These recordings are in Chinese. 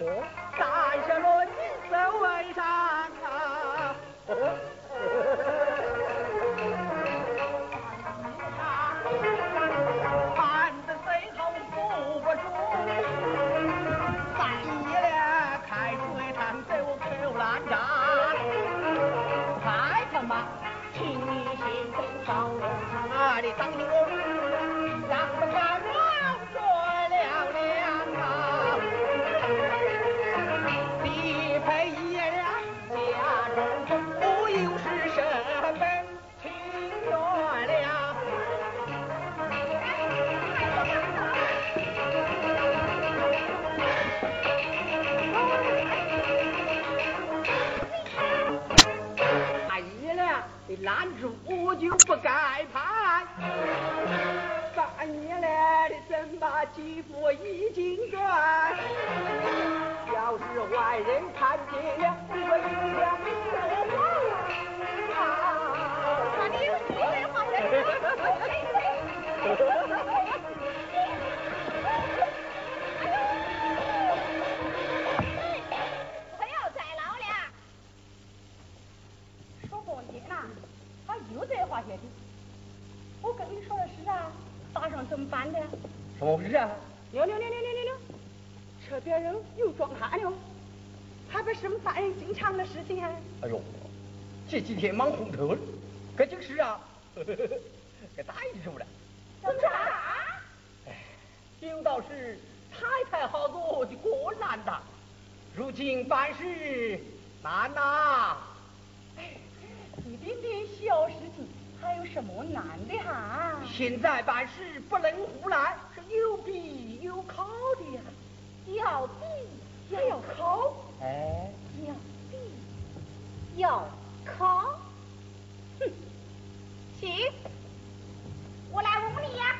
Marcou. 什么反应经常的事情啊？哎呦，这几天忙红头了，可就是啊，给打一手了。怎么打？哎，应道是太太好做的果难的，如今办事难呐。哎，一点点小事情，还有什么难的哈、现在办事不能胡来，是有比有考的呀，要比要考。哎，要地，要靠，哼，行，我来问问你呀、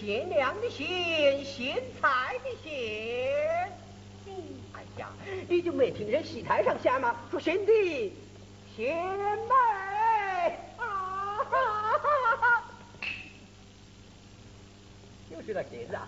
贤良的贤贤才的贤哎呀你就没听人戏台上下吗说贤弟贤妹。啊哈哈哈就是个鞋子啊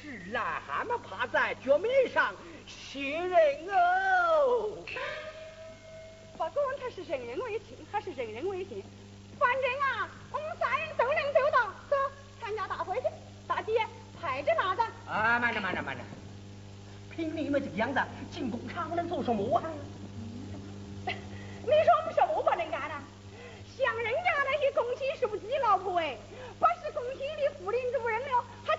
是癞蛤蟆趴在脚面上寻人哦不管他是任人唯亲还是任人唯信反正啊我们三人都能做到。走参加大会去大姐拍着拿着啊慢着慢着慢着。凭你们这个样子进工厂能做什么啊。你说我们什么不能干呢像人家那些工薪是不是老婆哎？不是工薪的福利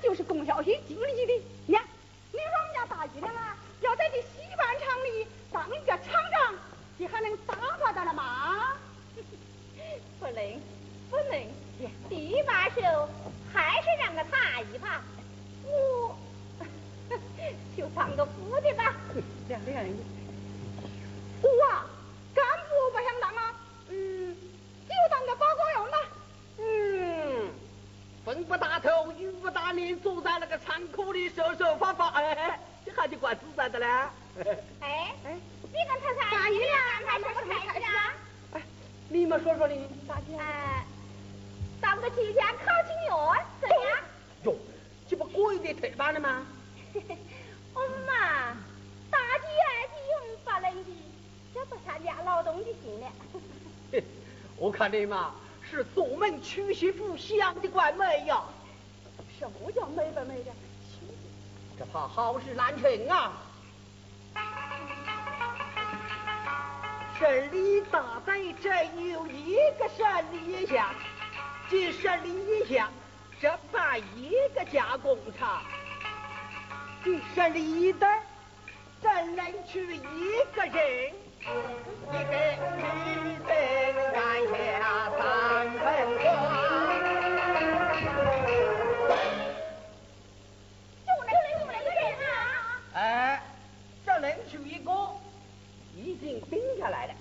就是供销局经理的。你看，你说我们家大姨娘啊，要在这西班厂里当一个厂长，你还能打发得了吗？不能，不能。第一把手还是让个他一把，我 就当个夫的吧。亮亮，我。不打头，雨不打脸，坐在那个仓库里小小发发，哎，这还就怪自在的嘞。哎，哎，你跟他啥意思啊？他什么态度啊？哎，你们说说你。大姐。哎，当个几天考进药怎样？哟，这不过一点腿板了吗？我 妈，大姐还是用法人的，这不参加劳动就行了。我看你嘛。是做门娶媳妇相的怪美呀，什么叫没完没了？这怕好事难成啊。这里大北只有一个山里乡，这山里一乡，这办一个加工厂，这山里一单，怎能娶一个人？一杯一杯干下三分光哎这冷水一锅已经定下来了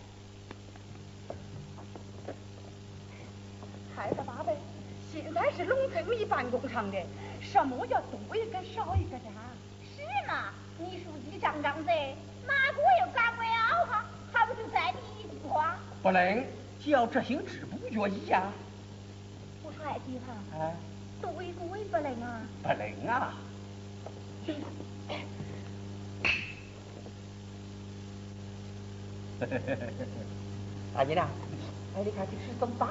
孩子八百现在是农村里办工厂的什么叫多一个少一个的是吗？你说一张张嘴哪个有咋回啊？不能，就要执行制不决议呀。我说孩子哈，啊？多一个也不能啊。不能啊。大姐呢？哎，你看这是怎么办？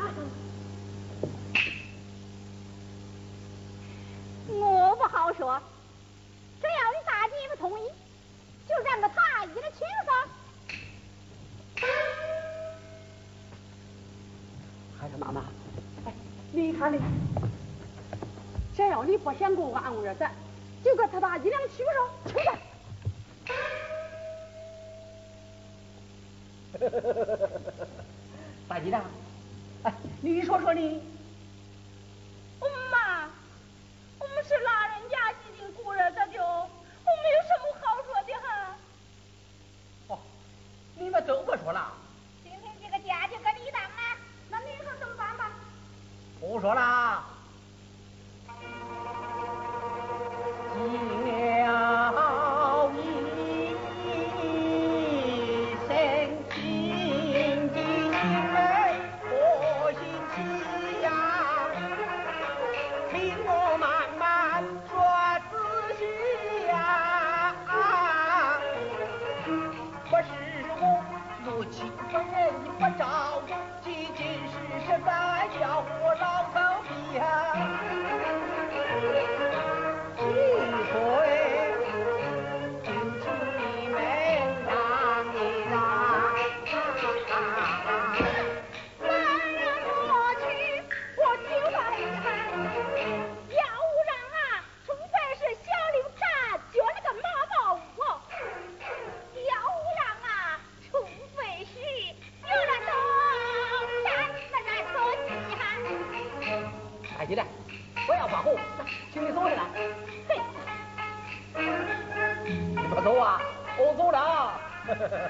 我不好说，只要你大姐不同意，就让个他一的去吧。孩子妈妈，哎，你看你，只要你不想过俺儿子，就跟他大姨娘去说，去吧。大姨娘，哎，你说说你，我们嘛，我们是老人家已经过日子的，我没有什么好说的哈。哦，你们都不说了？今天这个家就跟你当了，那你说怎么办吧？不说了。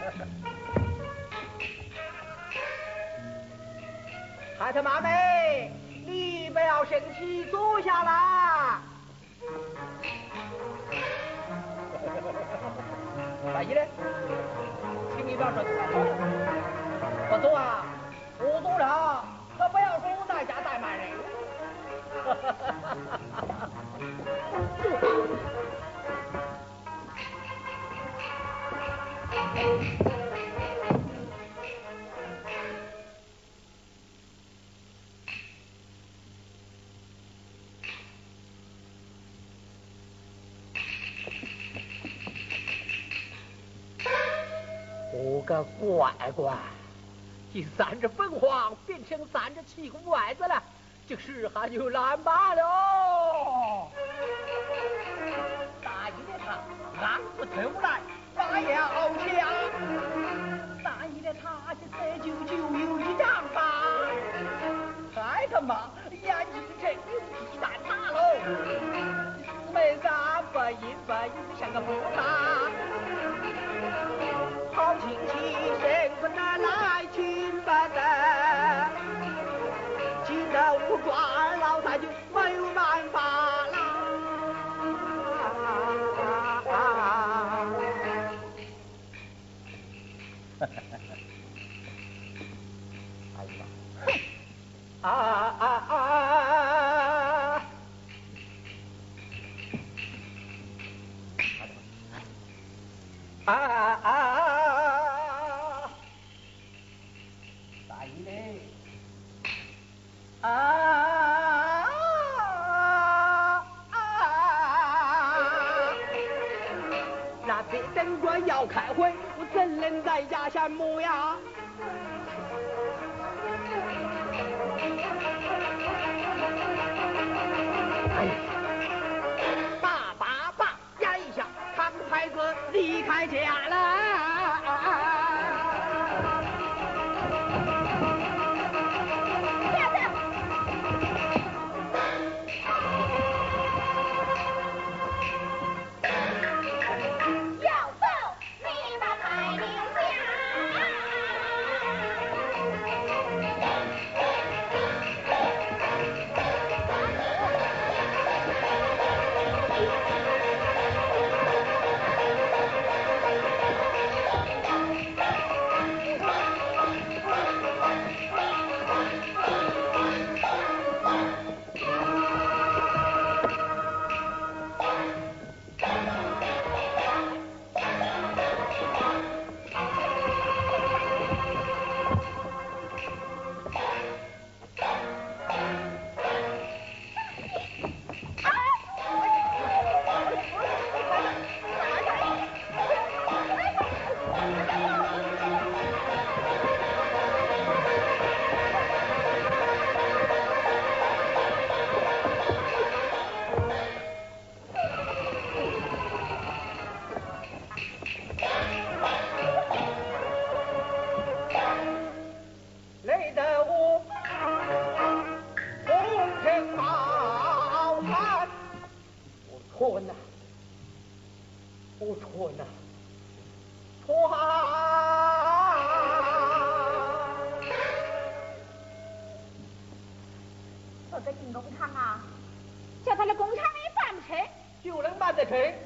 孩子妈妹，你不要生气，坐下啦。大姨呢？请你不要说不走啊！个乖乖，这三只凤凰变成三只奇公外子了，这事还就难办了。大姨的他暗自偷来把要抢，大姨的他这就就有一丈八，太他妈眼睛真有鸡蛋大喽，眉三不阴不阴像个菩萨。好亲戚，生不得来，我怎能在家闲磨呀？爸爸爸，演一下，唐太子离开家了。the two.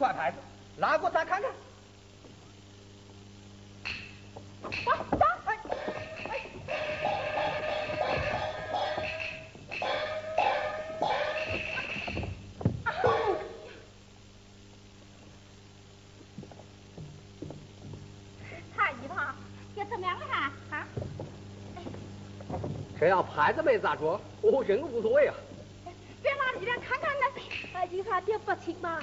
快牌子，拿过来看看。啊啊！哎哎。这样牌子没咋着，我真无所谓啊。别拿你来看看呢，哎，一看点不清嘛。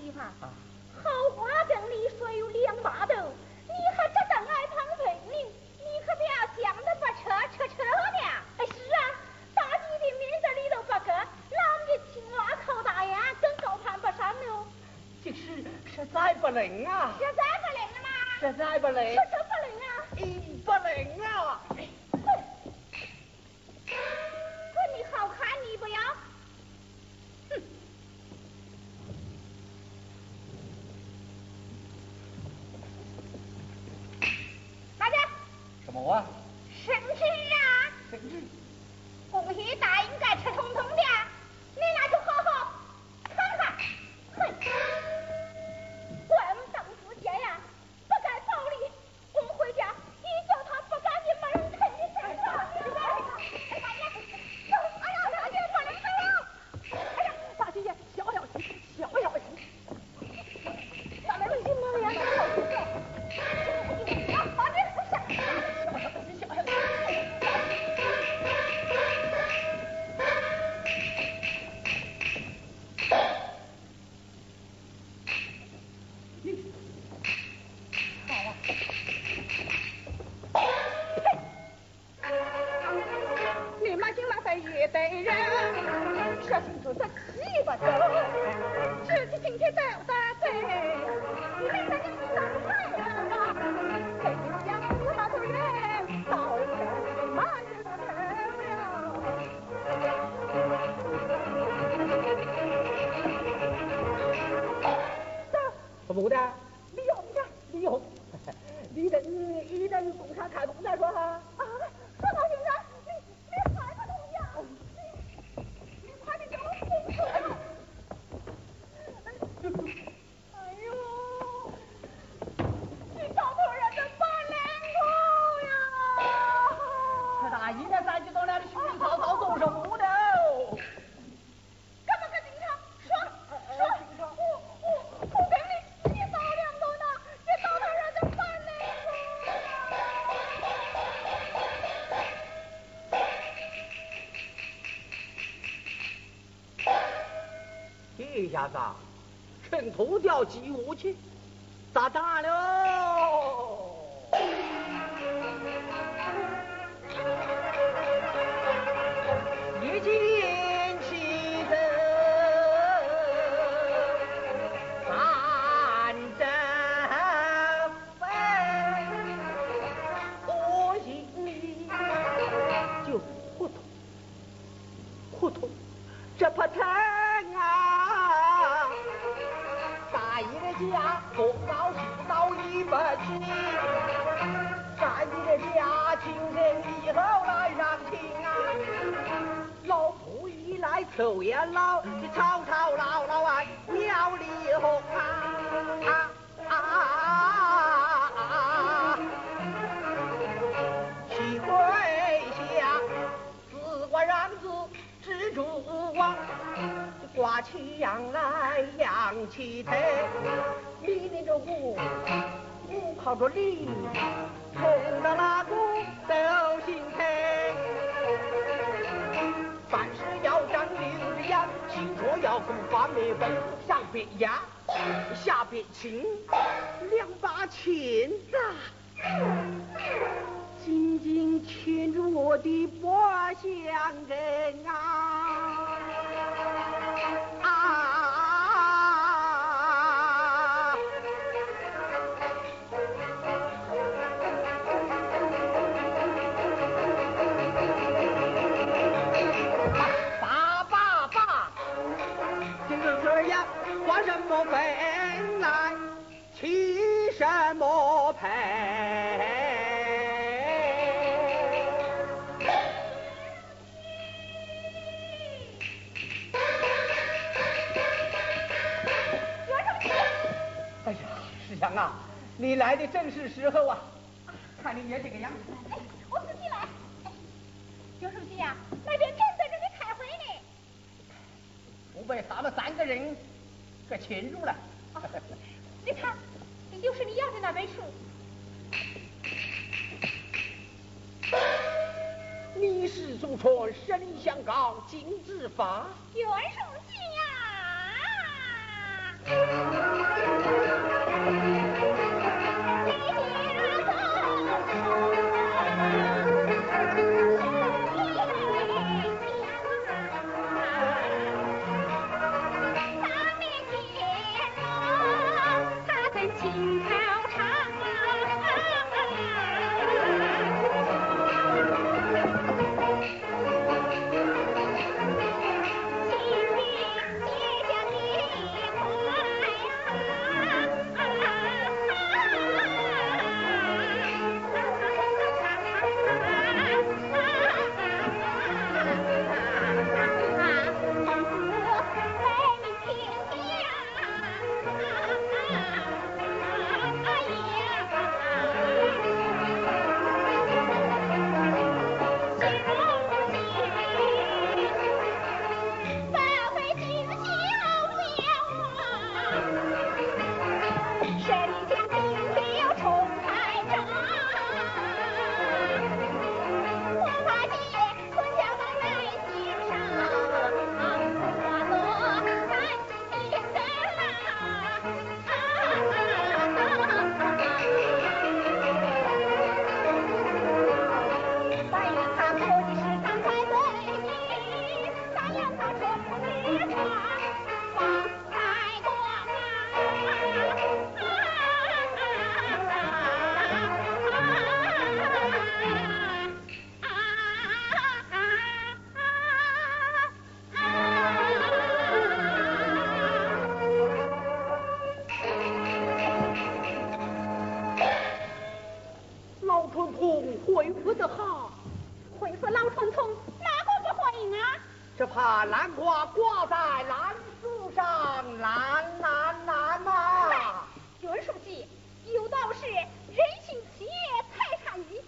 地方好话跟你说有两把刀你还知道爱庞培你你可不要想着把车车车了呢？哎是啊大地的名字里头不歌老的青蛙烤大烟更高攀不上了这是实在不灵啊。实在不灵了吗？实在不灵。瞎子，趁头掉起舞去。起秧来扬起头，你那个五五靠着你，碰到哪个都心疼。凡事要长留着眼，听说要跟花灭本，上别压，下别亲，两把钳子，紧紧牵住我的脖项人啊！你来的正是时候啊！看你也这个样子。哎，我自己来。刘书记呀，那边正在这里开会呢。我被他们三个人给擒住了。你看，这就是你要的那本书。你是祖传神香膏，金子法。袁书记呀。是怕南瓜挂在蓝树上难难难呐袁书记有道是人心齐泰山移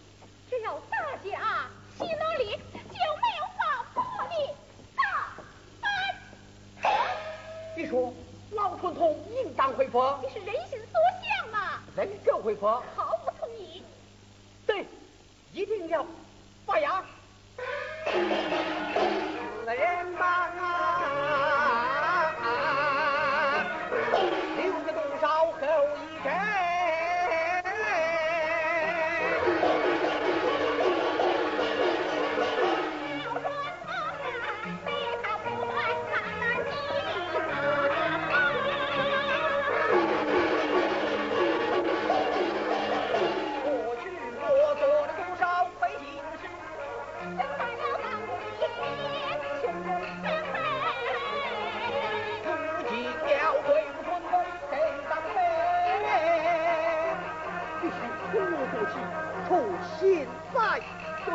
只要大家心能力就没有放破的大山你说老传统应当回佛你是人心所向嘛人就回佛毫无同意。对一定要发扬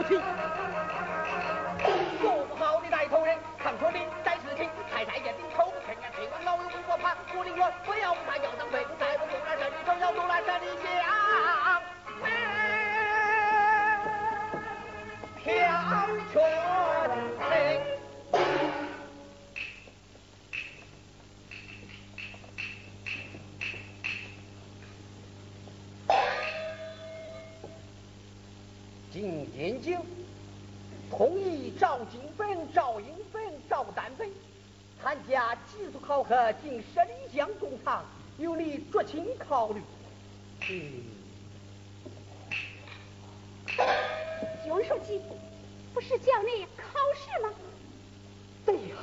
做不好的带头人เขานี่ไ太眼睛ท不清啊งสั่我ชวนไป不要สื 进研究，同意赵金芬、赵英芬、赵丹飞参加技术考核进十里江工厂，由你酌情考虑。嗯，袁书记，不是叫你考试吗？对呀。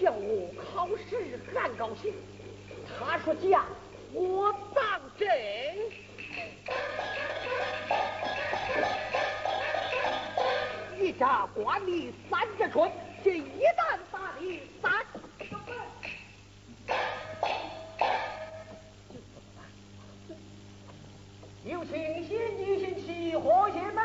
叫我考试，俺高兴。他说假，我当真。一扎瓜米三折春，这一旦打你三个分，有请先进行起和谐美。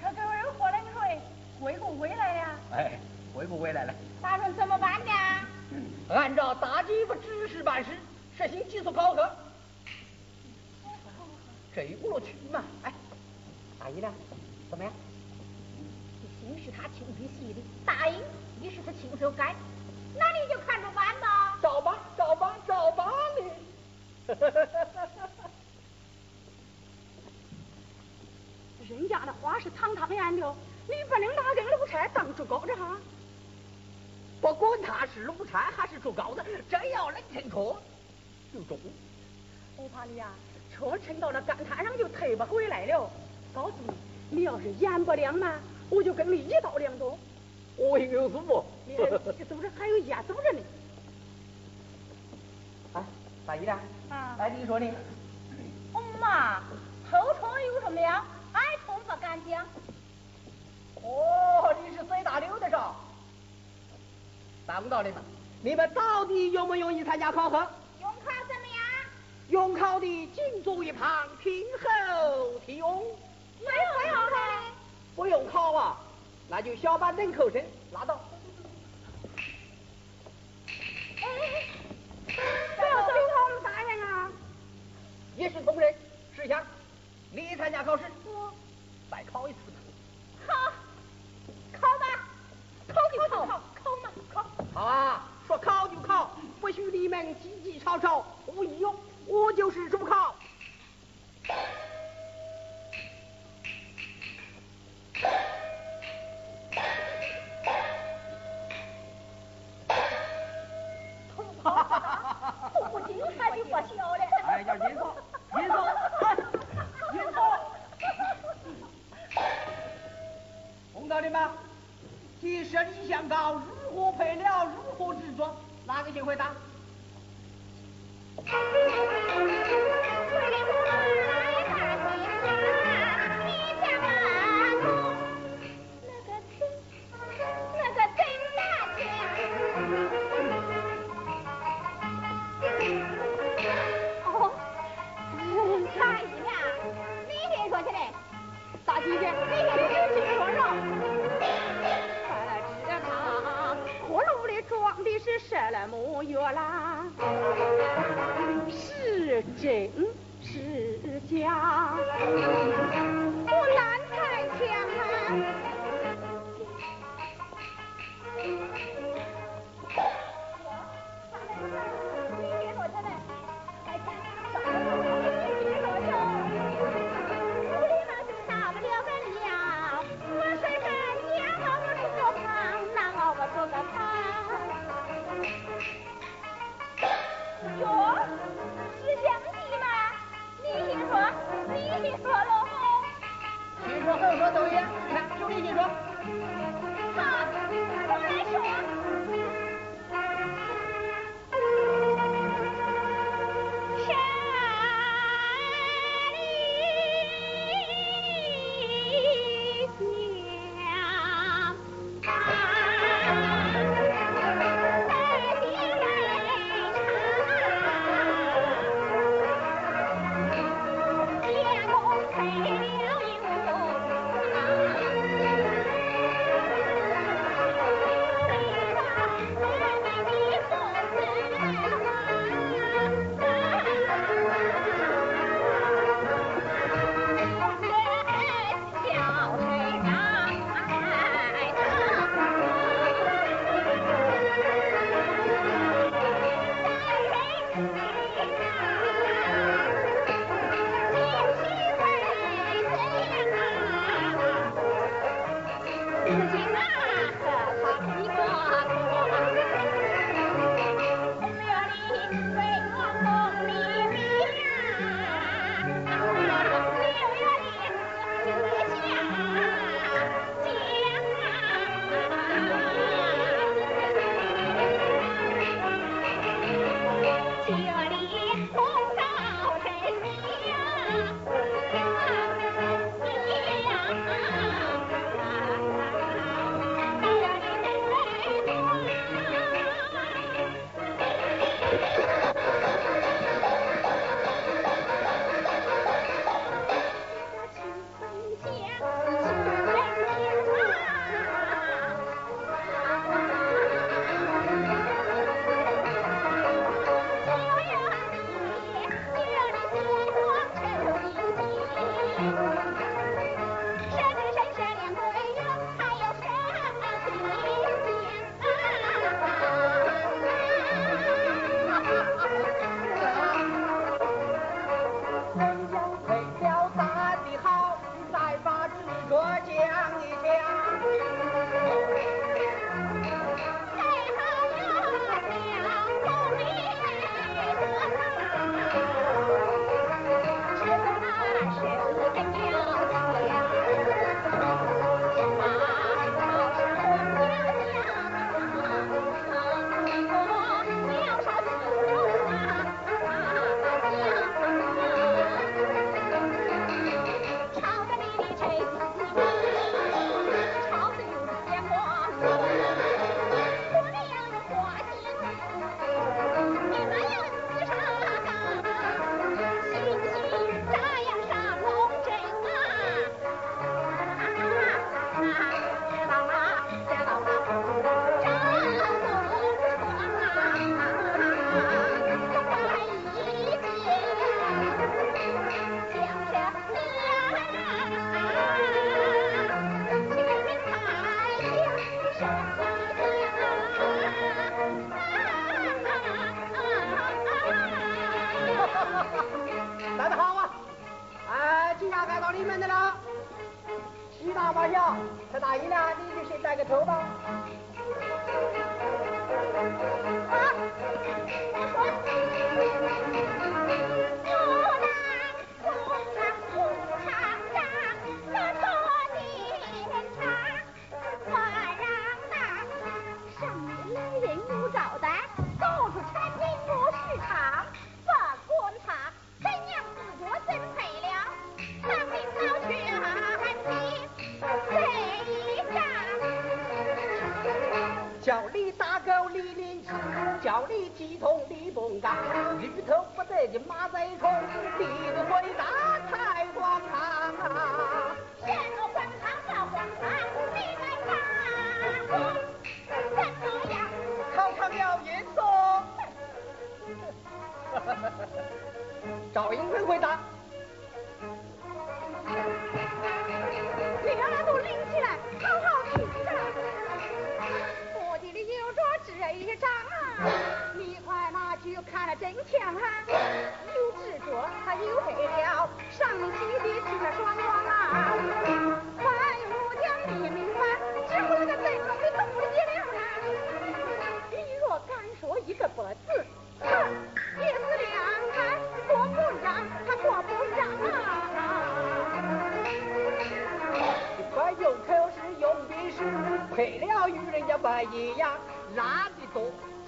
这个人喝冷水，回不回来呀？哎，回不回来了？打算怎么办呢？按照大姐夫指示办事，实行技术考核。这一路去嘛，哎，大姨呢？怎么样？心是他亲自写的，答应你是他亲手改，那你就看着办吧。照办，照办，照办的。人家的话是堂堂言的，你不能拿根路柴当竹篙子哈。不管他是路柴还是竹篙子，真要能撑车就中。我怕你呀，车沉到了干滩上就退不回来了。告诉你，你要是眼不良嘛，我就跟你一刀两断。我也有数不？你这组织还有押走着呢。啊，大姨呢？啊。哎，你说呢？妈，偷车有什么呀？爱错不敢讲。哦，你是随大溜的少。当道的嘛，你们到底愿不愿意参加考核？用考怎么样？用考的紧坐一旁，听候提用。不用考。不用考啊，那就小板凳扣身，拉倒。哎，不要随我们大人啊！一视同仁，识相。你参加考试，我再考一次。好，考吧，考就考，考嘛考。好啊，说考就考，不许你们叽叽吵吵，无义哟。我就是主考。提示你相高如何配料，如何制作，哪个先回答？驴头不对的马在冲，李逵打菜啊！荒唐那荒唐，你敢？赵英贵回答。真强啊，有执着他又配了上级的去那双双啊，快五娘没明白，只顾那个在庄的动不了啊。你若敢说一个不字，哼，也是两开，过不让他过不让啊。你快用口是用笔是，配了与人家不一样，拉的多。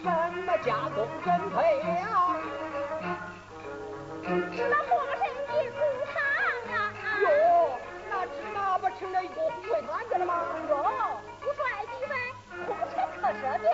什么加工人配料吃那花生的补汤啊。哟那芝麻不成了一个糊味端了吗？哟。我拽几碗红尘客舍酒